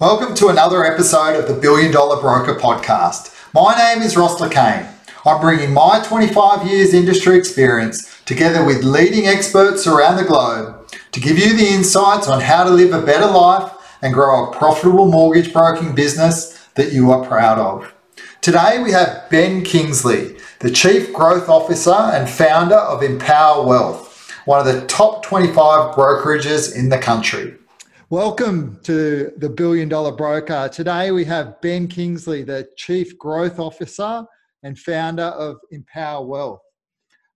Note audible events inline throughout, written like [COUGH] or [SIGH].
Welcome to another episode of the Billion Dollar Broker podcast. My name is Ross Le Quesne. I'm bringing my 25 years industry experience together with leading experts around the globe to give you the insights on how to live a better life and grow a profitable mortgage broking business that you are proud of. Today we have Ben Kingsley, the Chief Growth Officer and founder of Empower Wealth, one of the top 25 brokerages in the country. Welcome to the Billion Dollar Broker. Today we have Ben Kingsley, the Chief Growth Officer and founder of Empower Wealth.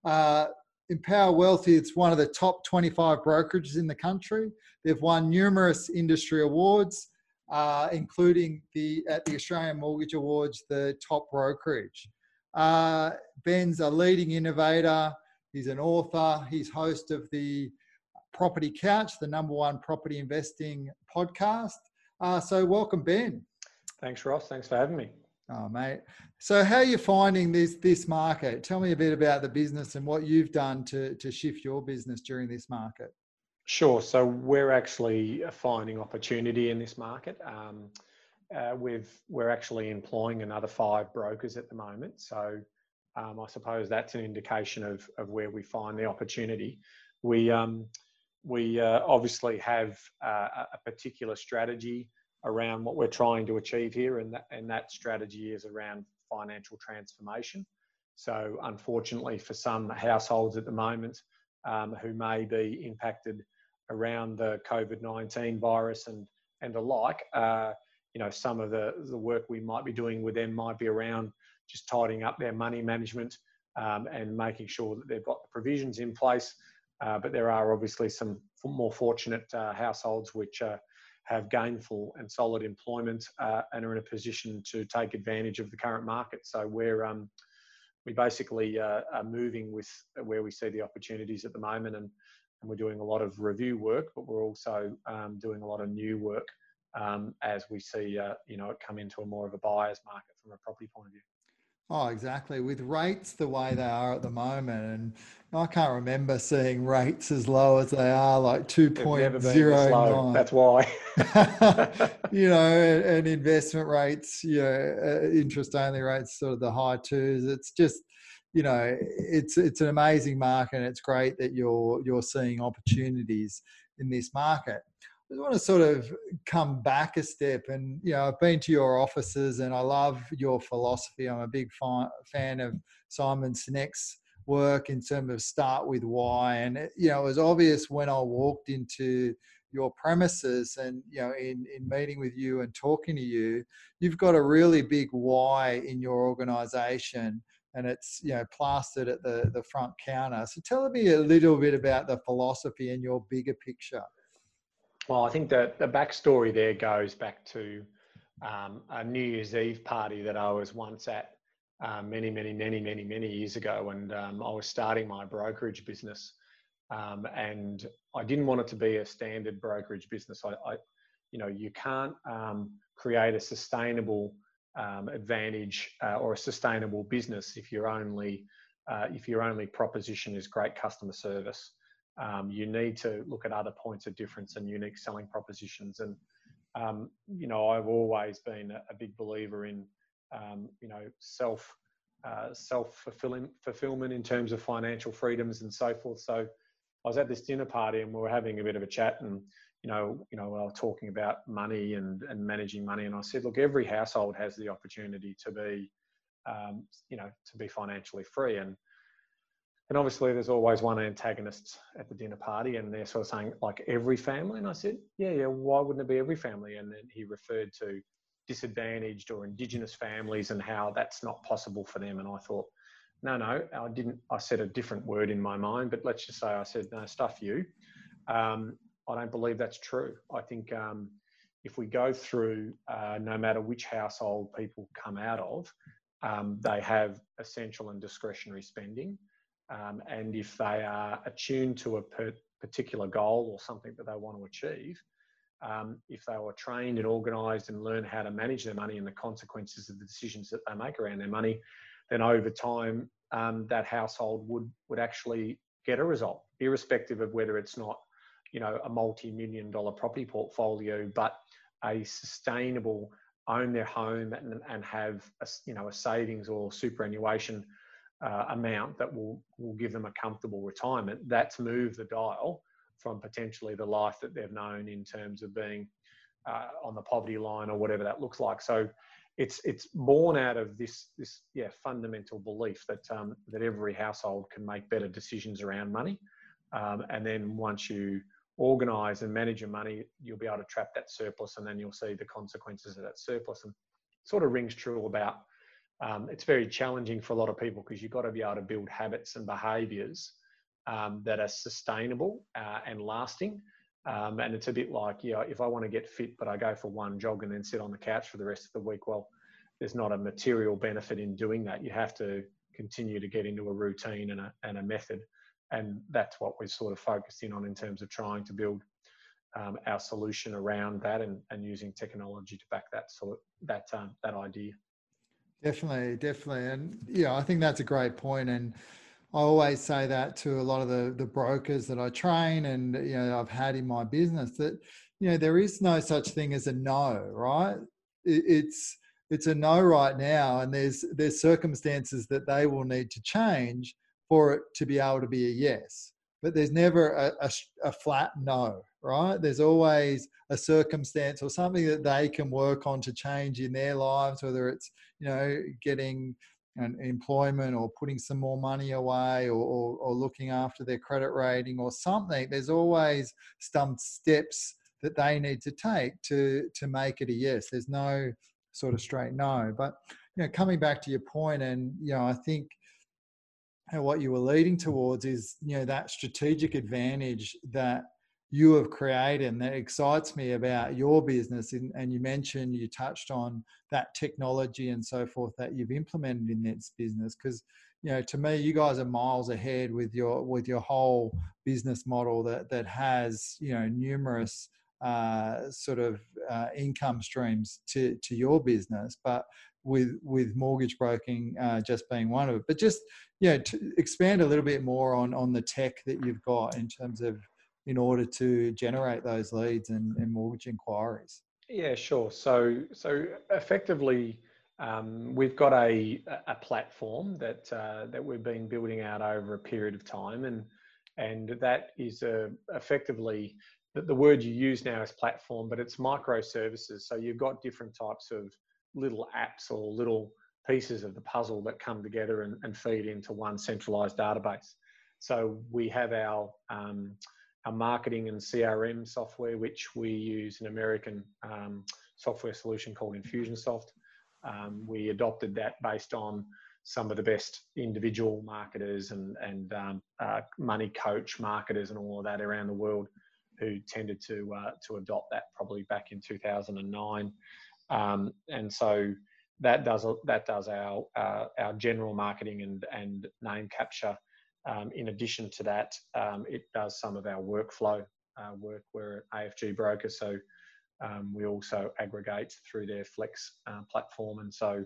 Uh, Empower Wealth is one of the top 25 brokerages in the country. They've won numerous industry awards, uh, including the at the Australian Mortgage Awards, the top brokerage. Uh, Ben's a leading innovator. He's an author. He's host of the Property Couch, the number one property investing podcast. Uh, so, welcome, Ben. Thanks, Ross. Thanks for having me. Oh, mate. So, how are you finding this this market? Tell me a bit about the business and what you've done to to shift your business during this market. Sure. So, we're actually finding opportunity in this market. Um, uh, we've we're actually employing another five brokers at the moment. So, um, I suppose that's an indication of of where we find the opportunity. We um, we uh, obviously have uh, a particular strategy around what we're trying to achieve here, and that, and that strategy is around financial transformation. So, unfortunately, for some households at the moment um, who may be impacted around the COVID 19 virus and, and alike, uh, you know, some of the, the work we might be doing with them might be around just tidying up their money management um, and making sure that they've got the provisions in place uh, but there are obviously some more fortunate uh, households which uh, have gainful and solid employment uh, and are in a position to take advantage of the current market. So we're um, we basically uh, are moving with where we see the opportunities at the moment, and, and we're doing a lot of review work, but we're also um, doing a lot of new work um, as we see you know it come into a more of a buyer's market from a property point of view. Oh, exactly. With rates the way they are at the moment, and I can't remember seeing rates as low as they are, like two point zero nine. That's why. [LAUGHS] you know, and, investment rates, you know, uh, interest only rates, sort of the high twos. It's just, you know, it's it's an amazing market, and it's great that you're you're seeing opportunities in this market. I just want to sort of come back a step and you know I've been to your offices and I love your philosophy. I'm a big fan of Simon Sinek's work in terms of start with why. And it, you know it was obvious when I walked into your premises and you know in in meeting with you and talking to you you've got a really big why in your organization and it's you know plastered at the the front counter. So tell me a little bit about the philosophy and your bigger picture. Well, I think that the backstory there goes back to um, a New Year's Eve party that I was once at uh, many, many, many, many, many years ago, and um, I was starting my brokerage business, um, and I didn't want it to be a standard brokerage business. I, I you know, you can't um, create a sustainable um, advantage uh, or a sustainable business if you're only uh, if your only proposition is great customer service um, you need to look at other points of difference and unique selling propositions. And um, you know, I've always been a big believer in um, you know self uh, self fulfillment in terms of financial freedoms and so forth. So I was at this dinner party and we were having a bit of a chat and you know, you know, we were talking about money and, and managing money. And I said, look, every household has the opportunity to be, um, you know, to be financially free. And and obviously there's always one antagonist at the dinner party and they're sort of saying like every family and i said yeah yeah why wouldn't it be every family and then he referred to disadvantaged or indigenous families and how that's not possible for them. And i thought no no i didn't i said a different word in my mind but let's just say i said no stuff you. Um, i don't believe that's true. I think um, if we go through uh, no matter which household people come out of um, they have essential and discretionary spending. Um, and if they are attuned to a per- particular goal or something that they want to achieve, um, if they were trained and organised and learn how to manage their money and the consequences of the decisions that they make around their money, then over time um, that household would would actually get a result, irrespective of whether it's not, you know, a multi-million dollar property portfolio, but a sustainable own their home and, and have a, you know a savings or superannuation uh, amount that will will give them a comfortable retirement. That's moved the dial from potentially the life that they've known in terms of being uh, on the poverty line or whatever that looks like. So it's it's born out of this this yeah fundamental belief that um, that every household can make better decisions around money, um, and then once you organize and manage your money, you'll be able to trap that surplus, and then you'll see the consequences of that surplus. And sort of rings true about. Um, it's very challenging for a lot of people because you've got to be able to build habits and behaviors um, that are sustainable uh, and lasting. Um, and it's a bit like, know, if I want to get fit, but I go for one jog and then sit on the couch for the rest of the week, well, there's not a material benefit in doing that. You have to continue to get into a routine and a, and a method. And that's what we're sort of focusing on in terms of trying to build um, our solution around that and, and using technology to back that sort that um, that idea. Definitely, definitely, and yeah, I think that's a great point. And I always say that to a lot of the, the brokers that I train and you know I've had in my business that you know there is no such thing as a no, right? It's it's a no right now, and there's there's circumstances that they will need to change for it to be able to be a yes. But there's never a, a, a flat no, right? There's always a circumstance or something that they can work on to change in their lives, whether it's you know getting and employment or putting some more money away or, or, or, looking after their credit rating or something there's always some steps that they need to take to to make it a yes. There's no sort of straight no. But you know coming back to your point and you know i think what you were leading towards is you know that strategic advantage that you have created and that excites me about your business and, you mentioned you touched on that technology and so forth that you've implemented in this business because you know to me you guys are miles ahead with your with your whole business model that that has you know numerous uh, sort of uh, income streams to to your business but with with mortgage broking uh, just being one of it. But just you know to expand a little bit more on on the tech that you've got in terms of in order to generate those leads and, and mortgage inquiries? Yeah, sure. So, so effectively, um, we've got a, a platform that uh, that we've been building out over a period of time, and and that is uh, effectively the, the word you use now is platform, but it's microservices. So you've got different types of little apps or little pieces of the puzzle that come together and, and feed into one centralized database. So we have our um, our marketing and CRM software, which we use an American um, software solution called Infusionsoft. Um, we adopted that based on some of the best individual marketers and, and um, uh, money coach marketers and all of that around the world who tended to, uh, to adopt that probably back in 2009. Um, and so that does, that does our, uh, our general marketing and, and name capture um, in addition to that, um, it does some of our workflow uh, work. We're an AFG broker, so um, we also aggregate through their Flex uh, platform. And so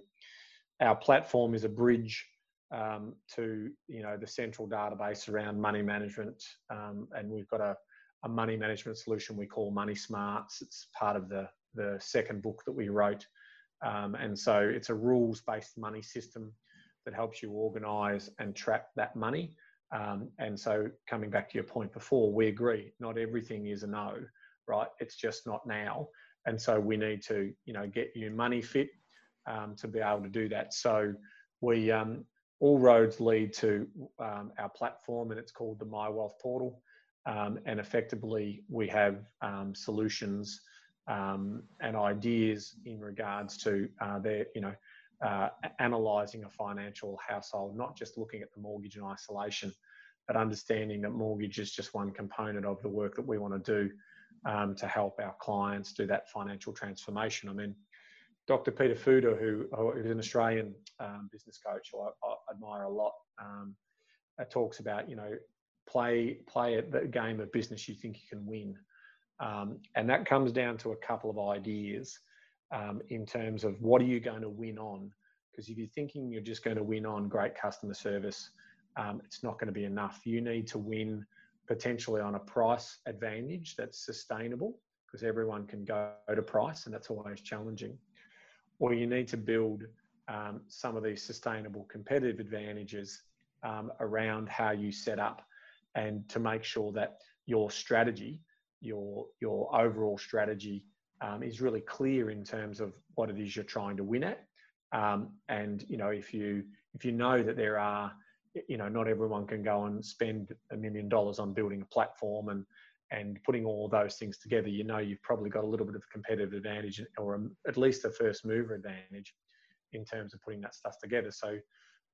our platform is a bridge um, to you know the central database around money management, um, and we've got a, a, money management solution we call Money Smarts. It's part of the the second book that we wrote, um, and so it's a rules-based money system that helps you organise and track that money. Um, and so, coming back to your point before, we agree not everything is a no, right? It's just not now. And so, we need to, you know, get you money fit um, to be able to do that. So, we um, all roads lead to um, our platform, and it's called the My Wealth Portal. Um, and effectively, we have um, solutions and ideas in regards to uh, their, you know, uh, analysing a financial household, not just looking at the mortgage in isolation, but understanding that mortgage is just one component of the work that we want to do um, to help our clients do that financial transformation. I mean, Dr. Peter Fuda, who, is an Australian um, business coach, who I, I admire a lot, um, uh, talks about you know play play the game of business you think you can win, um, and that comes down to a couple of ideas um, in terms of what are you going to win on? Because if you're thinking you're just going to win on great customer service, um, it's not going to be enough. You need to win potentially on a price advantage that's sustainable because everyone can go to price and that's always challenging. Or you need to build um, some of these sustainable competitive advantages um, around how you set up and to make sure that your strategy, your, your overall strategy um, is really clear in terms of what it is you're trying to win at. Um, and, you know, if you, if you know that there are, you know, not everyone can go and spend a million dollars on building a platform and, and putting all those things together, you know you've probably got a little bit of a competitive advantage or at least a first mover advantage in terms of putting that stuff together. So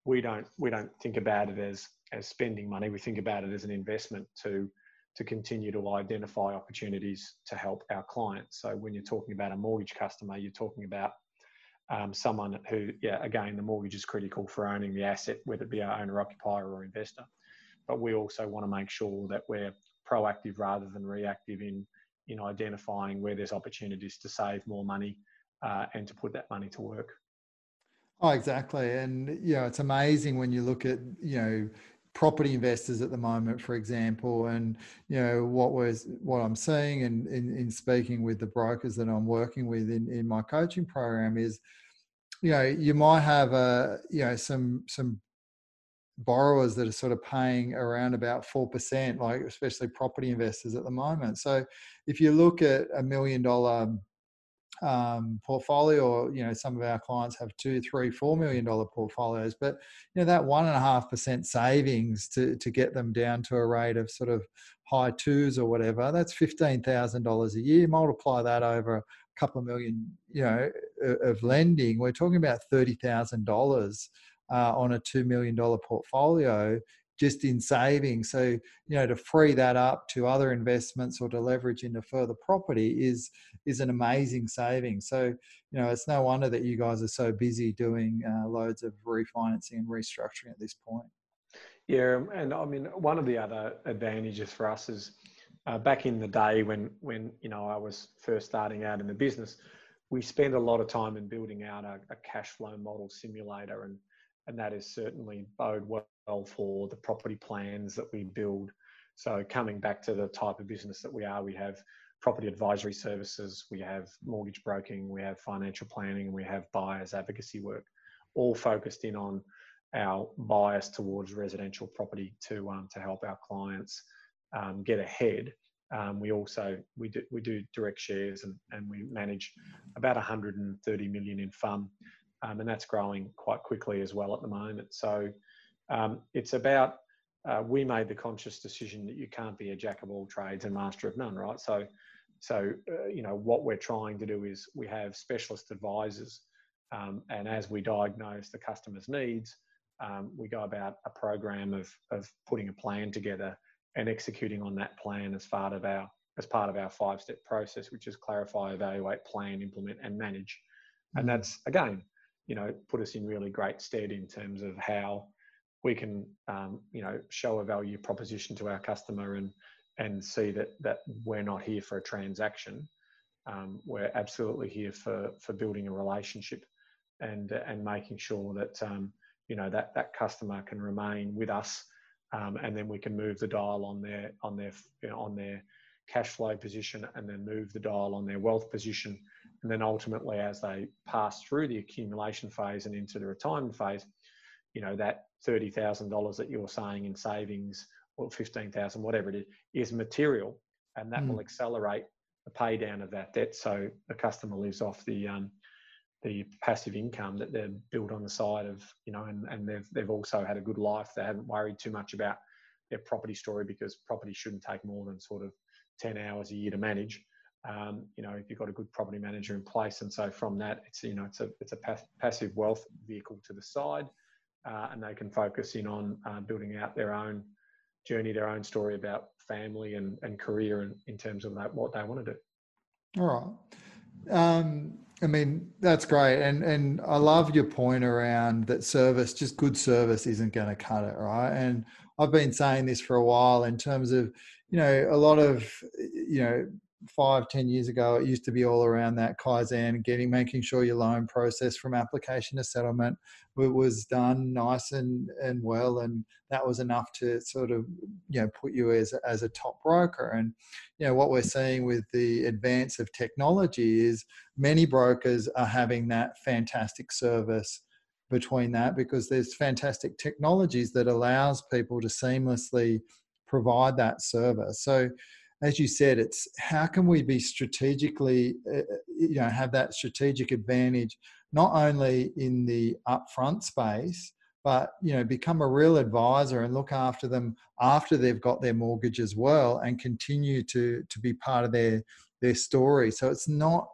we don't we don't think about it as as spending money. We think about it as an investment to to continue to identify opportunities to help our clients. So when you're talking about a mortgage customer, you're talking about um, someone who, yeah, again, the mortgage is critical for owning the asset, whether it be our owner, occupier, or investor. But we also want to make sure that we're proactive rather than reactive in in identifying where there's opportunities to save more money uh, and to put that money to work. Oh, exactly. And, you know, it's amazing when you look at, you know, property investors at the moment, for example, and, you know, what was, what I'm seeing and in, in speaking with the brokers that I'm working with in, in my coaching program is, you know, you might have a, you know, some, some borrowers that are sort of paying around about 4%, like especially property investors at the moment. So if you look at a million dollar um, portfolio. You know, some of our clients have two, three, four million dollar portfolios, but you know that one and a half percent savings to to get them down to a rate of sort of high twos or whatever. That's fifteen thousand dollars a year. Multiply that over a couple of million, you know, of lending. We're talking about thirty thousand uh, dollars on a two million dollar portfolio just in savings. So, you know, to free that up to other investments or to leverage into further property is is an amazing saving. So, you know, it's no wonder that you guys are so busy doing uh, loads of refinancing and restructuring at this point. Yeah, and I mean, one of the other advantages for us is uh, back in the day when when you know I was first starting out in the business, we spent a lot of time in building out a, a cash flow model simulator and and that is certainly bode well for the property plans that we build. So coming back to the type of business that we are, we have property advisory services, we have mortgage broking, we have financial planning, and we have buyers advocacy work, all focused in on our bias towards residential property to um, to help our clients um, get ahead. Um, we also we do we do direct shares and, and we manage about 130 million in fund um, and that's growing quite quickly as well at the moment. So um, it's about uh, we made the conscious decision that you can't be a jack of all trades and master of none, right? So, so uh, you know what we're trying to do is we have specialist advisors, um, and as we diagnose the customer's needs, um, we go about a program of of putting a plan together and executing on that plan as part of our as part of our five step process, which is clarify, evaluate, plan, implement, and manage. And mm. that's again you know, put us in really great stead in terms of how we can, um, you know, show a value proposition to our customer and and see that that we're not here for a transaction. Um, we're absolutely here for for building a relationship and and making sure that um, you know that that customer can remain with us, um, and then we can move the dial on their on their you know, on their cash flow position, and then move the dial on their wealth position, and then ultimately, as they pass through the accumulation phase and into the retirement phase, you know, that $30,000 that you're saying in savings or 15,000, whatever it is, is material. And that mm. will accelerate the pay down of that debt. So the customer lives off the, um, the passive income that they've built on the side of, you know, and, and they've, they've also had a good life. They haven't worried too much about their property story because property shouldn't take more than sort of 10 hours a year to manage um, you know, if you've got a good property manager in place. And so from that, it's, you know, it's a, it's a passive wealth vehicle to the side uh, and they can focus in on uh, building out their own journey, their own story about family and, and career and in terms of that, what they want to do. All right. Um, I mean, that's great. And, and I love your point around that service, just good service isn't going to cut it. Right. And I've been saying this for a while in terms of, you know, a lot of, you know, five, ten years ago, it used to be all around that Kaizen, getting, making sure your loan process from application to settlement was done nice and, and well. And that was enough to sort of, you know, put you as, as a top broker. And, you know, what we're seeing with the advance of technology is many brokers are having that fantastic service between that because there's fantastic technologies that allows people to seamlessly provide that service. So, as you said, it's how can we be strategically, uh, uh, you know, have that strategic advantage not only in the upfront space, but you know, become a real advisor and look after them after they've got their mortgage as well, and continue to to be part of their their story. So it's not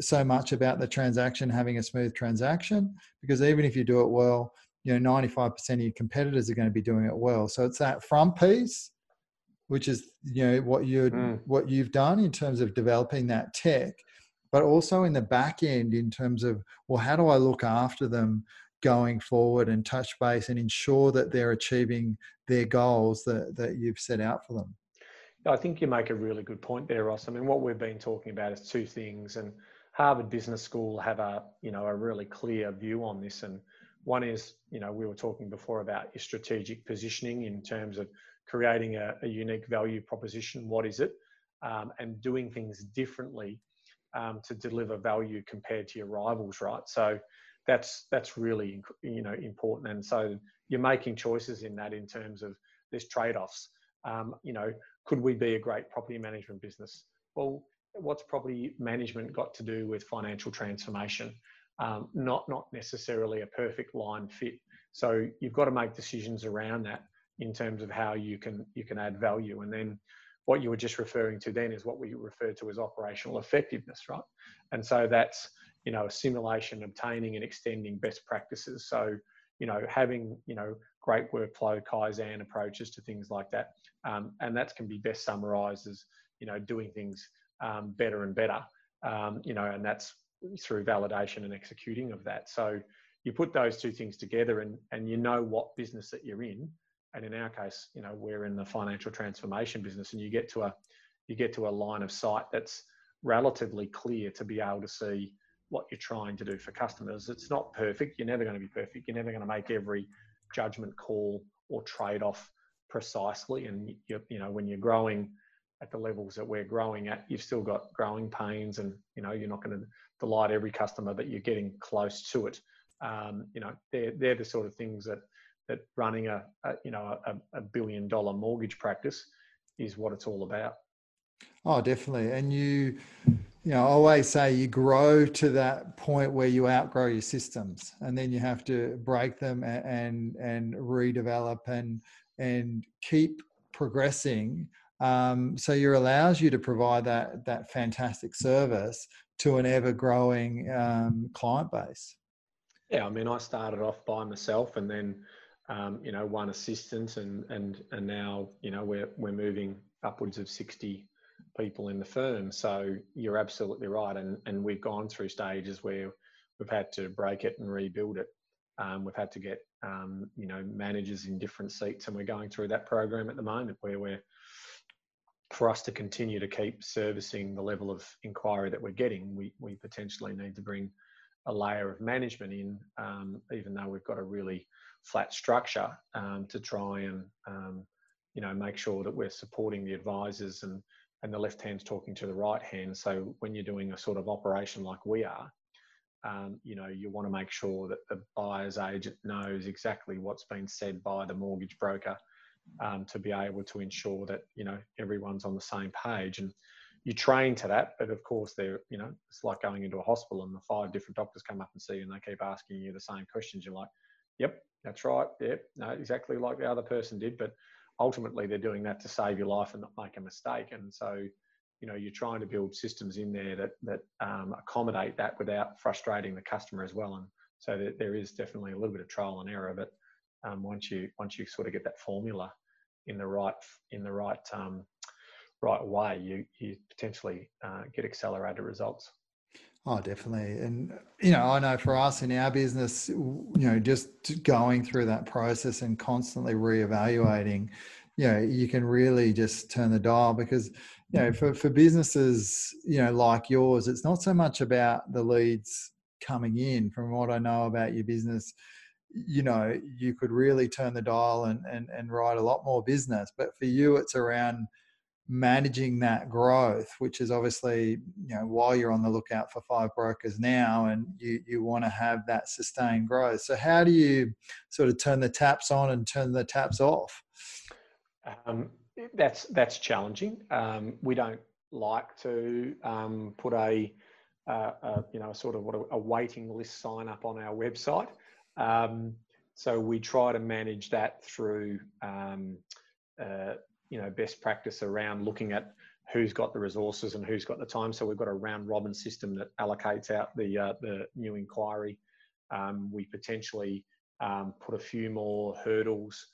so much about the transaction having a smooth transaction because even if you do it well you know 95% of your competitors are going to be doing it well so it's that front piece which is you know what you mm. what you've done in terms of developing that tech but also in the back end in terms of well how do i look after them going forward and touch base and ensure that they're achieving their goals that, that you've set out for them I think you make a really good point there, Ross. I mean, what we've been talking about is two things, and Harvard Business School have a you know a really clear view on this. And one is, you know, we were talking before about your strategic positioning in terms of creating a, a unique value proposition. What is it? Um, and doing things differently um, to deliver value compared to your rivals, right? So that's that's really you know important. And so you're making choices in that in terms of there's trade-offs. Um, you know, could we be a great property management business? Well, what's property management got to do with financial transformation? Um, not not necessarily a perfect line fit. So you've got to make decisions around that in terms of how you can you can add value. And then what you were just referring to then is what we refer to as operational effectiveness, right? And so that's you know a simulation, obtaining and extending best practices. So you know having you know great workflow kaizen approaches to things like that um, and that can be best summarized as you know doing things um, better and better um, you know and that's through validation and executing of that so you put those two things together and and you know what business that you're in and in our case you know we're in the financial transformation business and you get to a you get to a line of sight that's relatively clear to be able to see what you're trying to do for customers it's not perfect you're never going to be perfect you're never going to make every judgment call or trade off precisely. And you, you know, when you're growing at the levels that we're growing at, you've still got growing pains, and you know, you're not going to delight every customer, but you're getting close to it. Um, you know, they're they're the sort of things that that running a, a you know a, a billion dollar mortgage practice is what it's all about. Oh, definitely. And you, you know, I always say you grow to that point where you outgrow your systems, and then you have to break them and and, and redevelop and and keep progressing. Um, so you allows you to provide that that fantastic service to an ever growing um, client base. Yeah, I mean, I started off by myself, and then um, you know one assistant, and and and now you know we're we're moving upwards of sixty people in the firm. So you're absolutely right. And, and we've gone through stages where we've had to break it and rebuild it. Um, we've had to get, um, you know, managers in different seats. And we're going through that program at the moment where we're, for us to continue to keep servicing the level of inquiry that we're getting, we, we potentially need to bring a layer of management in, um, even though we've got a really flat structure um, to try and, um, you know, make sure that we're supporting the advisors and and the left hand's talking to the right hand. So when you're doing a sort of operation like we are, um, you know, you want to make sure that the buyer's agent knows exactly what's been said by the mortgage broker um, to be able to ensure that, you know, everyone's on the same page. And you train to that, but of course, they're, you know, it's like going into a hospital and the five different doctors come up and see you and they keep asking you the same questions. You're like, yep, that's right. Yep, no, exactly like the other person did. But ultimately they're doing that to save your life and not make a mistake. And so, you know, you're trying to build systems in there that that um, accommodate that without frustrating the customer as well. And so there, there is definitely a little bit of trial and error, but um, once you once you sort of get that formula in the right in the right um, right way, you you potentially uh, get accelerated results. Oh, definitely. And, you know, I know for us in our business, you know, just going through that process and constantly reevaluating, you know, you can really just turn the dial because, you know, for, for businesses, you know, like yours, it's not so much about the leads coming in. From what I know about your business, you know, you could really turn the dial and, and, and write a lot more business. But for you, it's around managing that growth, which is obviously, you know, while you're on the lookout for five brokers now and you, you want to have that sustained growth. So how do you sort of turn the taps on and turn the taps off? Um, that's that's challenging. Um, we don't like to um, put a, uh, a, you know sort of what a, a, waiting list sign up on our website. Um, so we try to manage that through um, uh, you know best practice around looking at who's got the resources and who's got the time. So we've got a round robin system that allocates out the uh, the new inquiry. Um, we potentially put a few more hurdles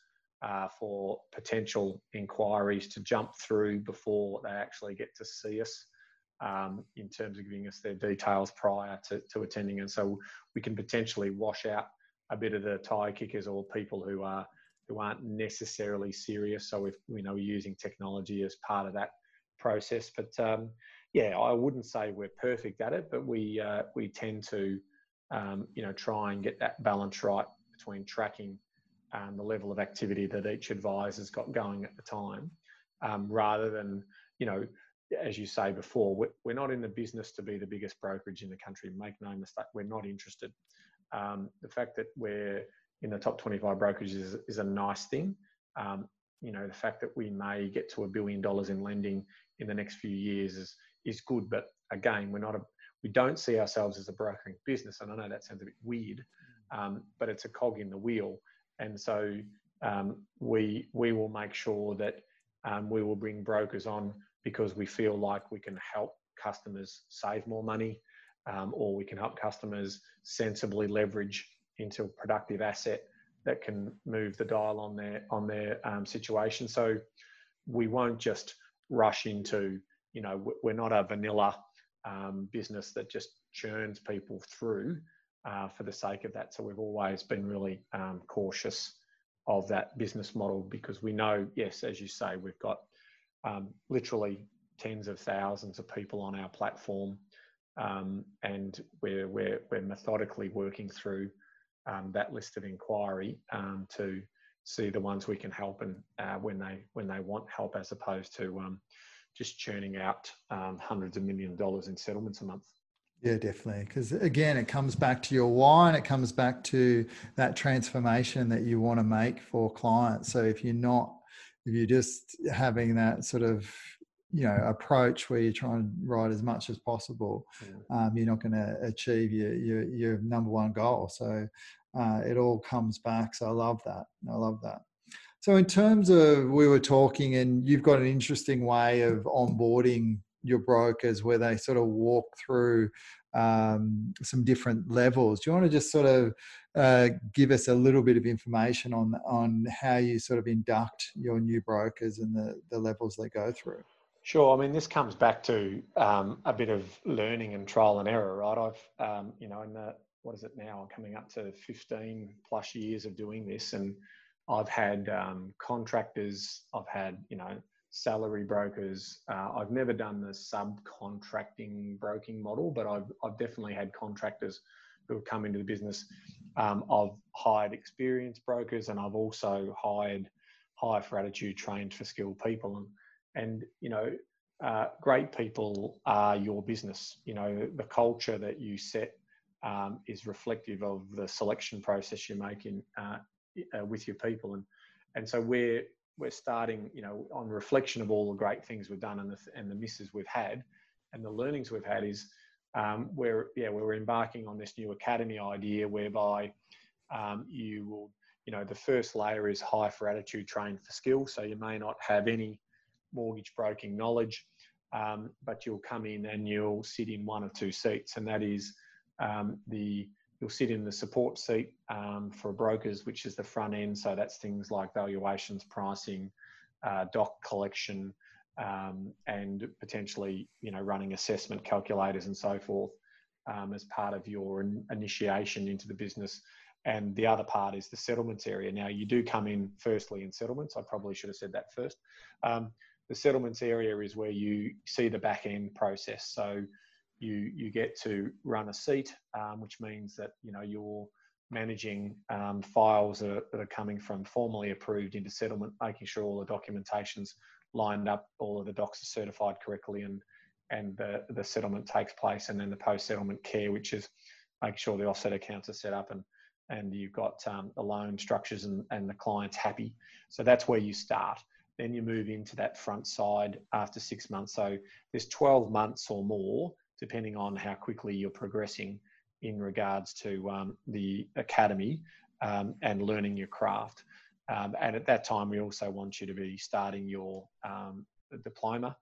uh, for potential inquiries to jump through before they actually get to see us um, in terms of giving us their details prior to, to attending. And so we can potentially wash out a bit of the tire kickers or people who are who aren't necessarily serious. So if we know we're using technology as part of that process, but um, yeah, I wouldn't say we're perfect at it, but we uh, we tend to um, you know try and get that balance right between tracking um, the level of activity that each advisor's got going at the time, um, rather than, you know, as you say before, we're, we're, not in the business to be the biggest brokerage in the country. Make no mistake, we're not interested. Um, the fact that we're in the top 25 brokerages is, is a nice thing. Um, you know, the fact that we may get to a billion dollars in lending in the next few years is is good. But again, we're not a we don't see ourselves as a brokering business. And I know that sounds a bit weird, um, but it's a cog in the wheel and so um, we we will make sure that um, we will bring brokers on because we feel like we can help customers save more money, um, or we can help customers sensibly leverage into a productive asset that can move the dial on their on their um, situation. So we won't just rush into you know we're not a vanilla um, business that just churns people through uh, for the sake of that. So we've always been really um, cautious of that business model because we know, yes, as you say, we've got um, literally tens of thousands of people on our platform, um, and we're, we're we're methodically working through um, that list of inquiry um, to see the ones we can help and uh, when they when they want help, as opposed to um, just churning out hundreds of million dollars in settlements a month. Yeah, definitely. Because again, it comes back to your why and it comes back to that transformation that you want to make for clients. So if you're not, if you're just having that sort of, you know, approach where you're trying to write as much as possible, yeah. um, you're not going to achieve your, your, your number one goal. So uh, it all comes back. So I love that. I love that. So in terms of, we were talking and you've got an interesting way of onboarding your brokers where they sort of walk through um, some different levels. Do you want to just sort of uh, give us a little bit of information on on how you sort of induct your new brokers and the, the levels they go through? Sure. I mean, this comes back to um, a bit of learning and trial and error, right? I've, um, you know, in the, what is it now? I'm coming up to 15 plus years of doing this, and I've had um, contractors, I've had, you know, salary brokers. Uh, I've never done the subcontracting broking model, but I've, I've definitely had contractors who have come into the business. Um, I've hired experienced brokers and I've also hired high for attitude trained for skilled people. And, and you know, uh, great people are your business. You know, the culture that you set um, is reflective of the selection process you make in, uh, uh, with your people. And, and so we're, we're starting, you know, on reflection of all the great things we've done and the, and the misses we've had and the learnings we've had is um, we're, yeah, we're embarking on this new academy idea whereby um, you will, you know, the first layer is high for attitude, trained for skill. So you may not have any mortgage broking knowledge, um, but you'll come in and you'll sit in one of two seats, and that is um, the You'll sit in the support seat um, for brokers, which is the front end. So that's things like valuations, pricing, uh, doc collection, um, and potentially, you know, running assessment calculators and so forth um, as part of your in- initiation into the business. And the other part is the settlements area. Now, you do come in firstly in settlements. I probably should have said that first. Um, the settlements area is where you see the back end process. So you you get to run a seat, um, which means that you know you're managing um, files that are, that are, coming from formally approved into settlement, making sure all the documentation's lined up, all of the docs are certified correctly, and and the, the settlement takes place, and then the post settlement care, which is making sure the offset accounts are set up and and you've got um, the loan structures and, and the client's happy. So that's where you start. Then you move into that front side after six months. So there's 12 months or more, depending on how quickly you're progressing in regards to um, the academy um, and learning your craft. Um, and at that time, we also want you to be starting your um, diploma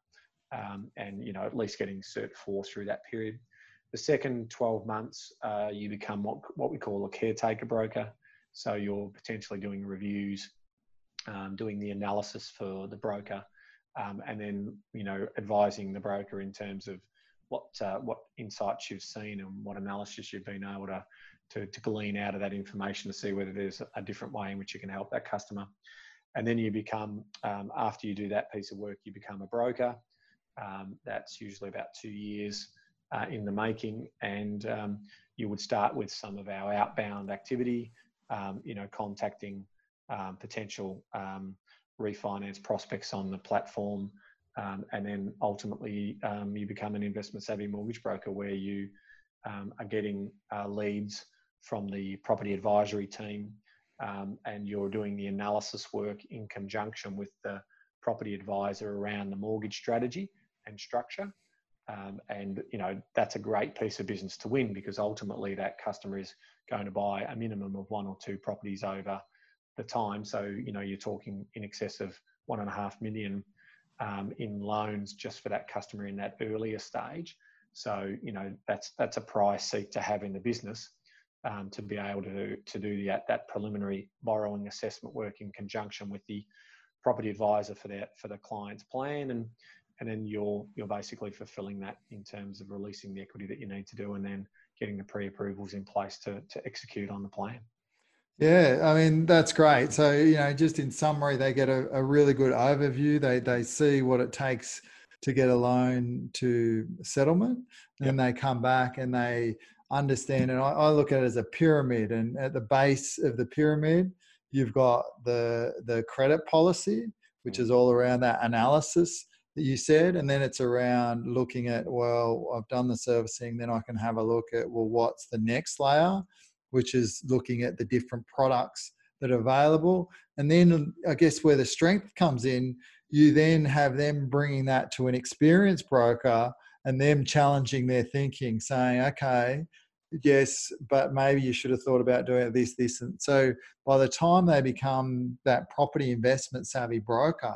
um, and you know at least getting Cert four through that period. The second 12 months, uh, you become what, what we call a caretaker broker. So you're potentially doing reviews, um, doing the analysis for the broker, um, and then you know advising the broker in terms of what uh, what insights you've seen and what analysis you've been able to, to, to glean out of that information to see whether there's a different way in which you can help that customer. And then you become, um, after you do that piece of work, you become a broker. Um, that's usually about two years uh, in the making, and um, you would start with some of our outbound activity, um, you know, contacting um, potential um, refinance prospects on the platform, um, and then ultimately um, you become an investment savvy mortgage broker where you um, are getting uh, leads from the property advisory team and you're doing the analysis work in conjunction with the property advisor around the mortgage strategy and structure. Um, and you know that's a great piece of business to win because ultimately that customer is going to buy a minimum of one or two properties over the time. So you know you're talking in excess of one and a half million um, in loans just for that customer in that earlier stage. So you know that's that's a price seat to have in the business um, to be able to to do that that preliminary borrowing assessment work in conjunction with the property advisor for that for the client's plan and and then you're you're basically fulfilling that in terms of releasing the equity that you need to do and then getting the pre-approvals in place to to execute on the plan. Yeah, I mean that's great. So you know, just in summary, they get a, a, really good overview. They they see what it takes to get a loan to settlement, and yep. they come back and they understand. And I, I, look at it as a pyramid, and at the base of the pyramid, you've got the the credit policy, which is all around that analysis that you said, and then it's around looking at well, I've done the servicing, then I can have a look at well, what's the next layer which is looking at the different products that are available. And then I guess where the strength comes in, you then have them bringing that to an experienced broker and them challenging their thinking, saying, okay, yes, but maybe you should have thought about doing this, this. And so by the time they become that property investment savvy broker,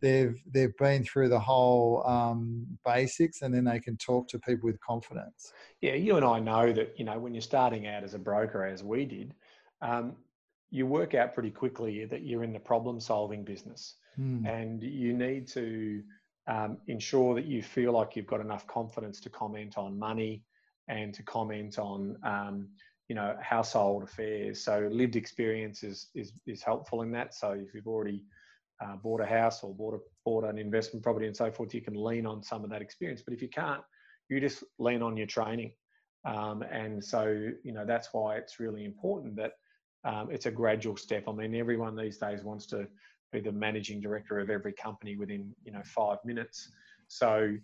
they've they've been through the whole um, basics, and then they can talk to people with confidence. Yeah, you and I know that you know when you're starting out as a broker, as we did. Um, you work out pretty quickly that you're in the problem solving business hmm. and you need to um, ensure that you feel like you've got enough confidence to comment on money, and to comment on um, you know household affairs. So lived experience is is, is helpful in that. So if you've already uh, bought a house or bought a, bought an investment property and so forth, you can lean on some of that experience. But if you can't, you just lean on your training. Um, and so you know that's why it's really important that um, it's a gradual step. I mean, everyone these days wants to be the managing director of every company within you know five minutes. So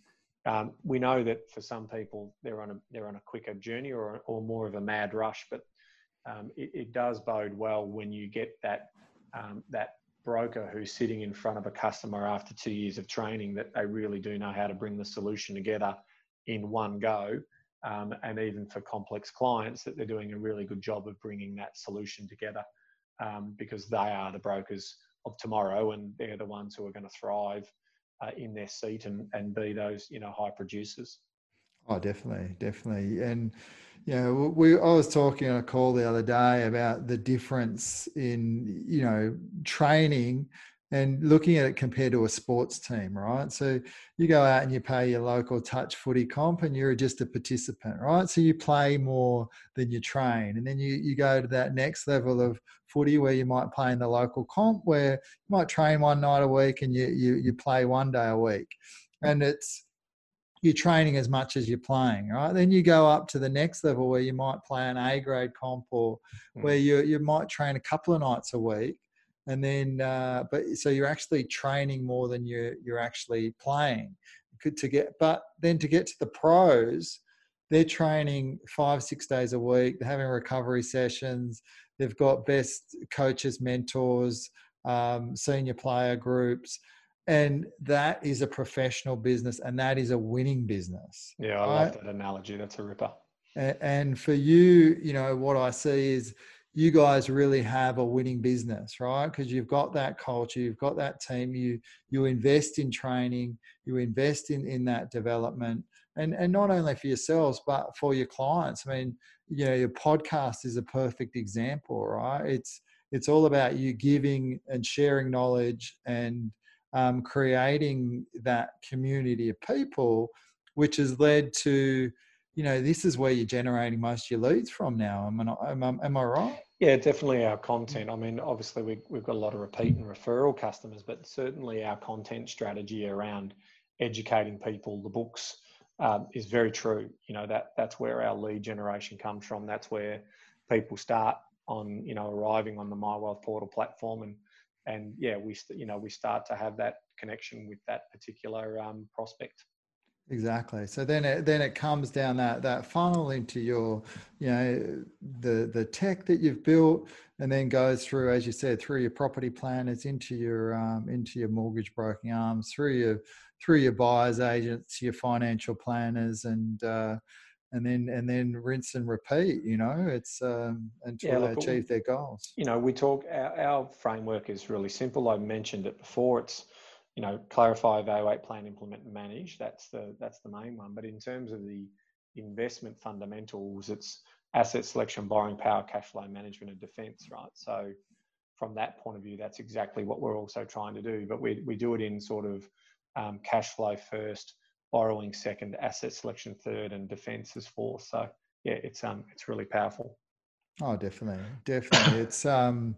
um, we know that for some people they're on a they're on a quicker journey or or more of a mad rush, but um, it, it, does bode well when you get that um, that broker who's sitting in front of a customer after two years of training that they really do know how to bring the solution together in one go. Um, and even for complex clients, that they're doing a really good job of bringing that solution together um, because they are the brokers of tomorrow and they're the ones who are going to thrive uh, in their seat and, and be those you know high producers. Oh, definitely, definitely, and you know, we I was talking on a call the other day about the difference in you know training and looking at it compared to a sports team, right? So you go out and you pay your local touch footy comp and you're just a participant, right? So you play more than you train. And then you, you go to that next level of footy where you might play in the local comp where you might train one night a week and you, you, you play one day a week. And it's, you're training as much as you're playing, right? Then you go up to the next level where you might play an A grade comp or hmm. where you, you might train a couple of nights a week and then uh, but so you're actually training more than you're you're actually playing Good to get but then to get to the pros they're training five six days a week they're having recovery sessions they've got best coaches mentors um, senior player groups and that is a professional business and that is a winning business yeah i right? love that analogy that's a ripper and, and for you you know what i see is you guys really have a winning business, right? Because you've got that culture, you've got that team, you you invest in training, you invest in in that development, and and not only for yourselves but for your clients. I mean, you know, your podcast is a perfect example, right? It's it's all about you giving and sharing knowledge and um, creating that community of people, which has led to you know this is where you're generating most of your leads from now am i, am I, am I right yeah, definitely our content. I mean, obviously we, we've got a lot of repeat and referral customers, but certainly our content strategy around educating people, the books, um, is very true. You know that that's where our lead generation comes from. That's where people start on you know arriving on the My Wealth Portal platform, and and yeah, we you know we start to have that connection with that particular um, prospect. Exactly. So then it then it comes down that that funnel into your, you know, the the tech that you've built, and then goes through, as you said, through your property planners into your um, into your mortgage broking arms, through your through your buyers agents, your financial planners, and uh, and then and then rinse and repeat. You know, it's um, until yeah, look, they achieve their goals. You know, we talk. Our, our framework is really simple. I mentioned it before. It's you know, clarify, evaluate, plan, implement, and manage. That's the that's the main one. But in terms of the investment fundamentals, it's asset selection, borrowing power, cash flow management, and defence, right? So from that point of view, that's exactly what we're also trying to do. But we we do it in sort of um, cash flow first, borrowing second, asset selection third, and defence is fourth. So yeah, it's um it's really powerful. Oh, definitely, definitely. it's um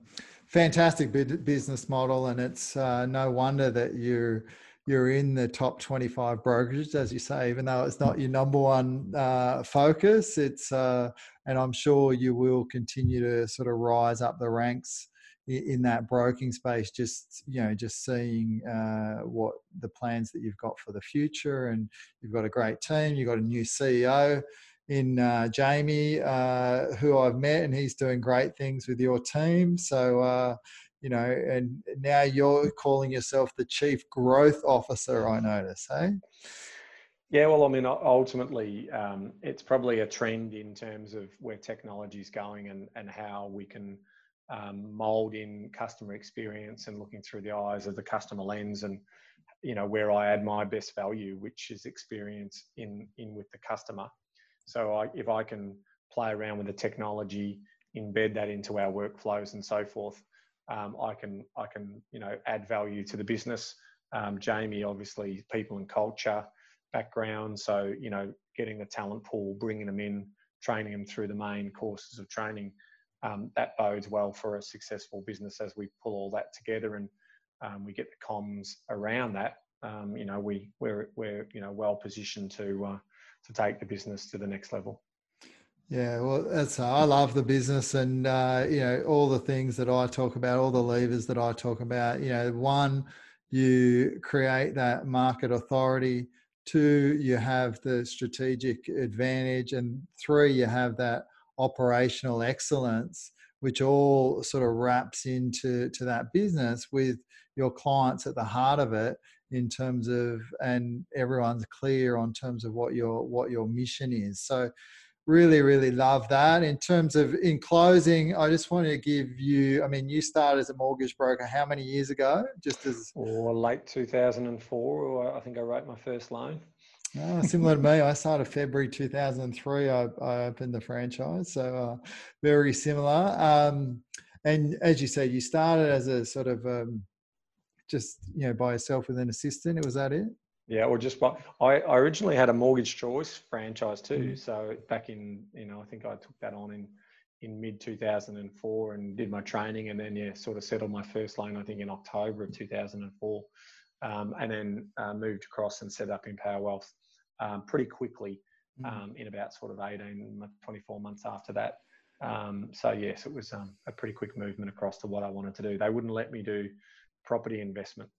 fantastic business model, and it's uh, no wonder that you're you're in the top 25 brokerages, as you say, even though it's not your number one uh, focus. It's uh, and I'm sure you will continue to sort of rise up the ranks in, that broking space. Just you know, just seeing uh, what the plans that you've got for the future, and you've got a great team. You've got a new CEO in uh, Jamie, uh, who I've met, and he's doing great things with your team. So, uh, you know, and now you're calling yourself the chief growth officer. I notice, hey? Yeah, well, I mean, ultimately, um, it's probably a trend in terms of where technology is going and, and how we can um, mold in customer experience and looking through the eyes of the customer lens and you know where I add my best value, which is experience in in with the customer. So I, if I can play around with the technology, embed that into our workflows and so forth, um, I can I can you know add value to the business. Um, Jamie, obviously, people and culture background, so you know getting the talent pool, bringing them in, training them through the main courses of training. Um, that bodes well for a successful business as we pull all that together and um, we get the comms around that. Um, you know, we we're we're you know well positioned to uh, to take the business to the next level. Yeah, well, that's I love the business, and uh, you know all the things that I talk about, all the levers that I talk about. You know, one, you create that market authority. Two, you have the strategic advantage, and three, you have that operational excellence, which all sort of wraps into to that business with your clients at the heart of it in terms of and everyone's clear on terms of what your what your mission is so really really love that in terms of in closing i just want to give you i mean you started as a mortgage broker how many years ago just as or late 2004 or i think i wrote my first loan Oh, similar to me, I started February 2003. I, I opened the franchise, so uh, very similar. Um, and as you said, you started as a sort of um, just you know by yourself with an assistant? It was that it? Yeah, or just I, I originally had a mortgage choice franchise too. Mm. So back in you know I think I took that on in in mid 2004 and did my training and then yeah sort of settled my first loan I think in October of 2004 um, and then uh, moved across and set up Empower Wealth um, pretty quickly mm. um, in about sort of 18 24 months after that um, so yes it was um, a pretty quick movement across to what I wanted to do they wouldn't let me do property investment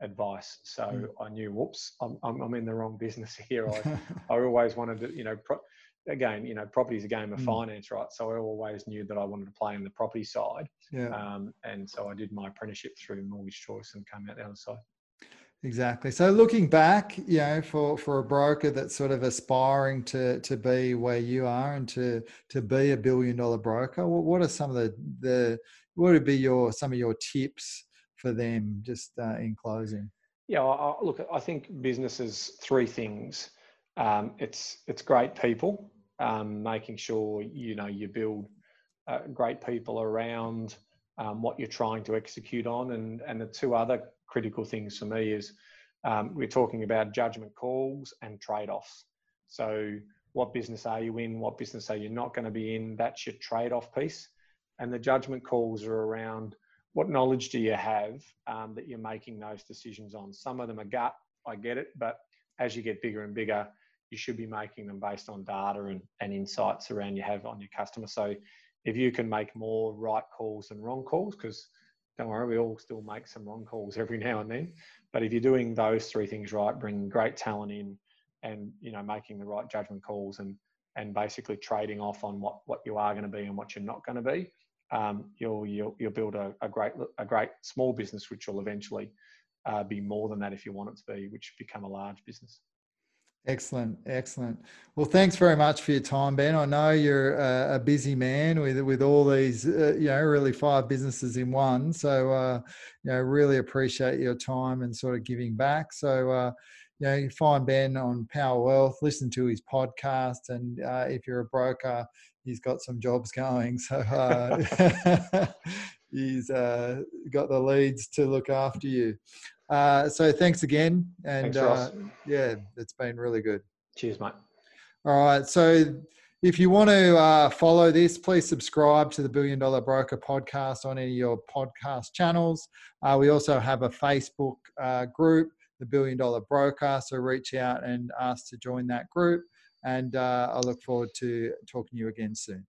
advice so mm. I knew whoops I'm, I'm, in the wrong business [LAUGHS] here I, [LAUGHS] I always wanted to you know pro- again, you know, property is a game of mm. finance, right? So I always knew that I wanted to play in the property side. Yeah. Um, and so I did my apprenticeship through Mortgage Choice and came out the other side. Exactly. So looking back, you know, for for a broker that's sort of aspiring to to be where you are and to to be a billion dollar broker, what, what are some of the the what would be your some of your tips for them? Just uh, in closing. Yeah, I, look, I think businesses three things. Um, it's it's great people, um, making sure you know you build uh, great people around um, what you're trying to execute on, and and the two other critical things for me is um, we're talking about judgment calls and trade-offs. So what business are you in? What business are you not going to be in? That's your trade-off piece, and the judgment calls are around what knowledge do you have um, that you're making those decisions on. Some of them are gut, I get it, but as you get bigger and bigger, you should be making them based on data and, and insights around you have on your customer. So if you can make more right calls than wrong calls, because don't worry, we all still make some wrong calls every now and then. But if you're doing those three things right, bringing great talent in, and you know making the right judgment calls, and and basically trading off on what what you are going to be and what you're not going to be, um, you'll you'll you'll build a, a great a great small business, which will eventually uh, be more than that if you want it to be, which become a large business. Excellent, excellent. Well, thanks very much for your time, Ben. I know you're a, a busy man with with all these, uh, you know, really five businesses in one. So, uh, you know, really appreciate your time and sort of giving back. So, uh, you know, you find Ben on Power Wealth, listen to his podcast, and uh, if you're a broker, he's got some jobs going. So, uh, [LAUGHS] [LAUGHS] he's uh, got the leads to look after you. Uh, so thanks again. And thanks, uh, yeah, it's been really good. Cheers, mate. All right. So if you want to uh, follow this, please subscribe to the Billion Dollar Broker podcast on any of your podcast channels. Uh, we also have a Facebook uh, group, the Billion Dollar Broker. So reach out and ask to join that group. And uh, I look forward to talking to you again soon.